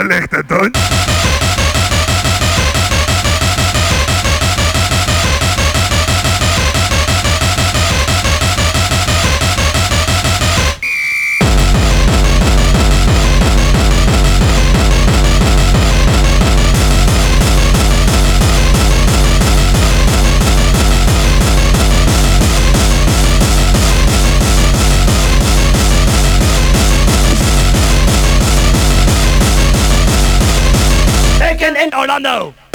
aber leichter Ton. Orlando.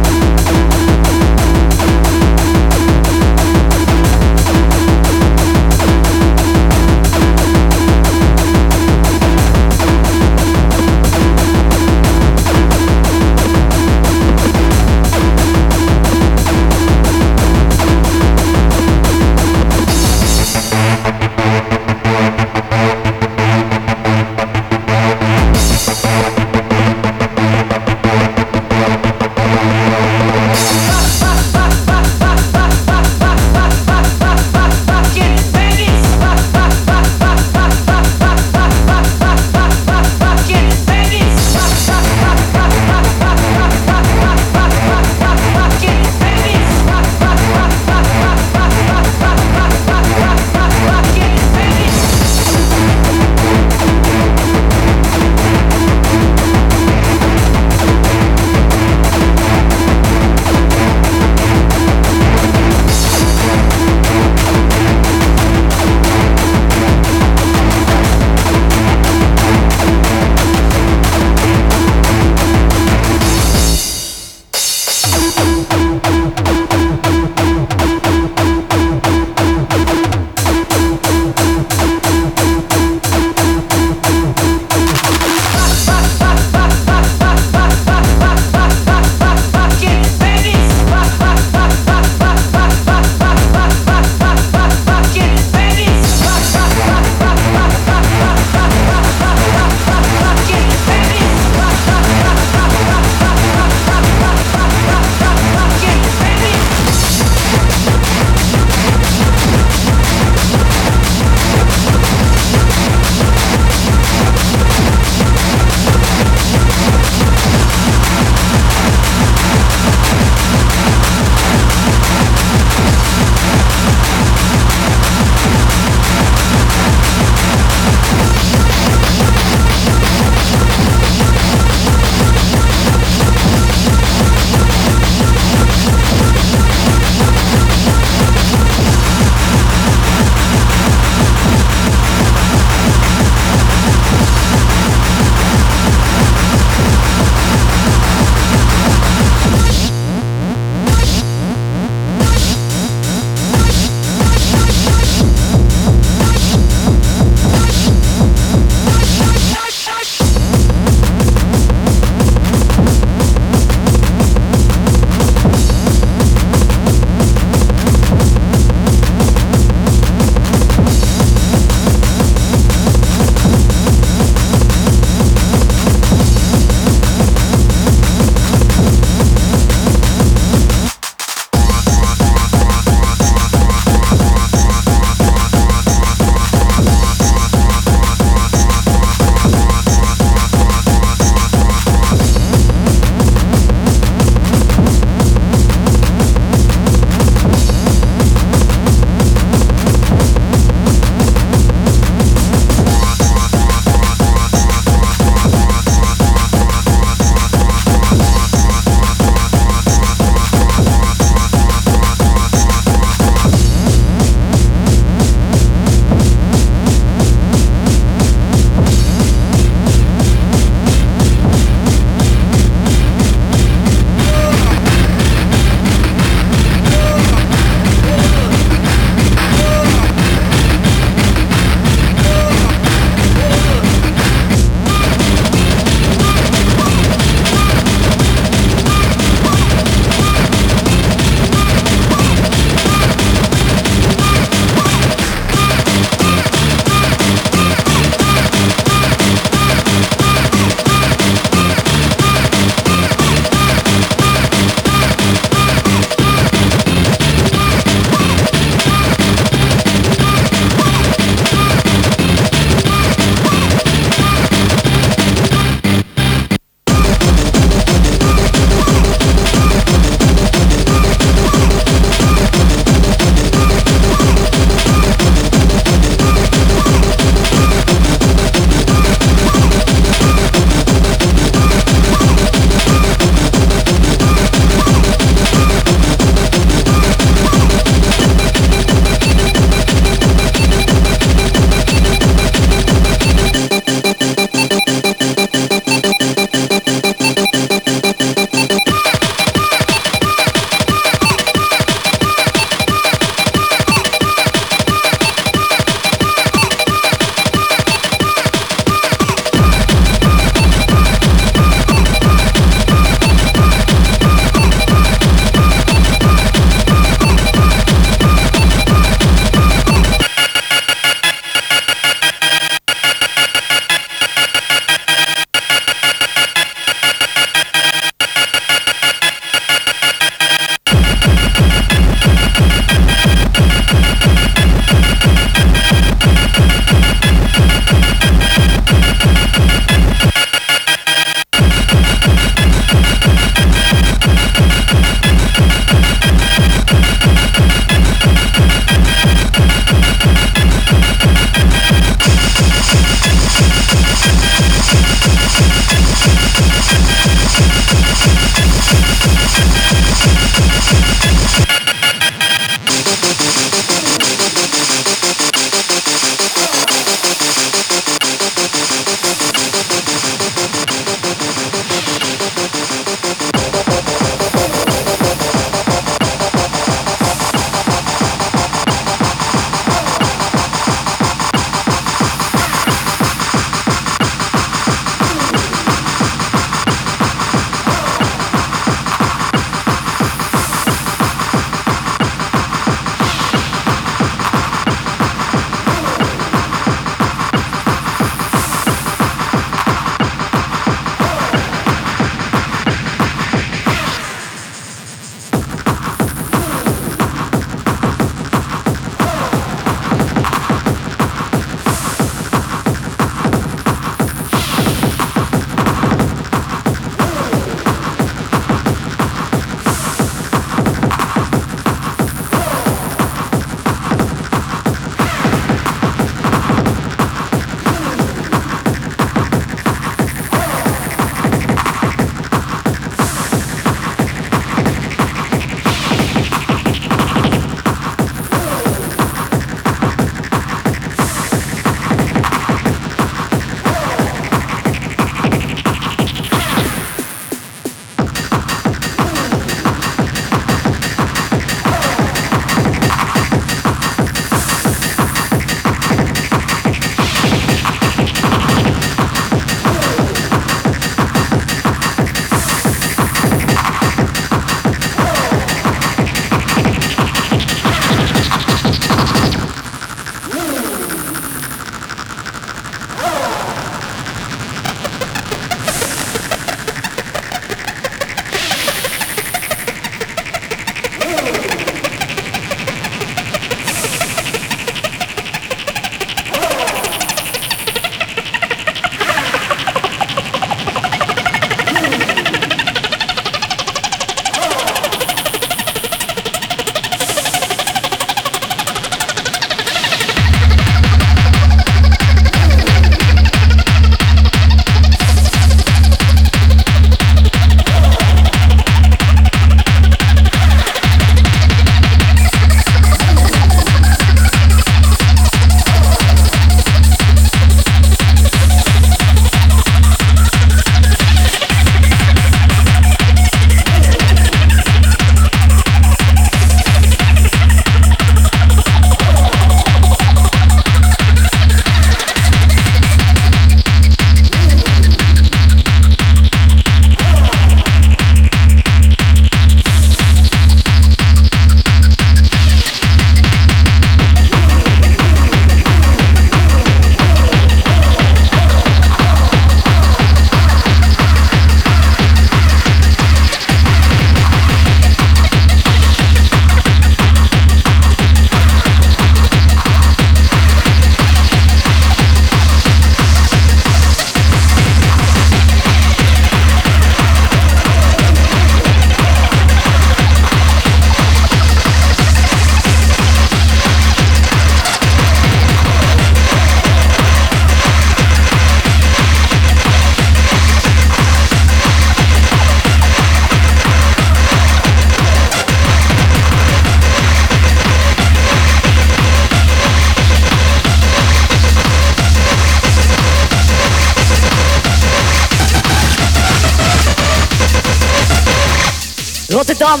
Rotterdam.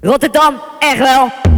Rotterdam, echt wel.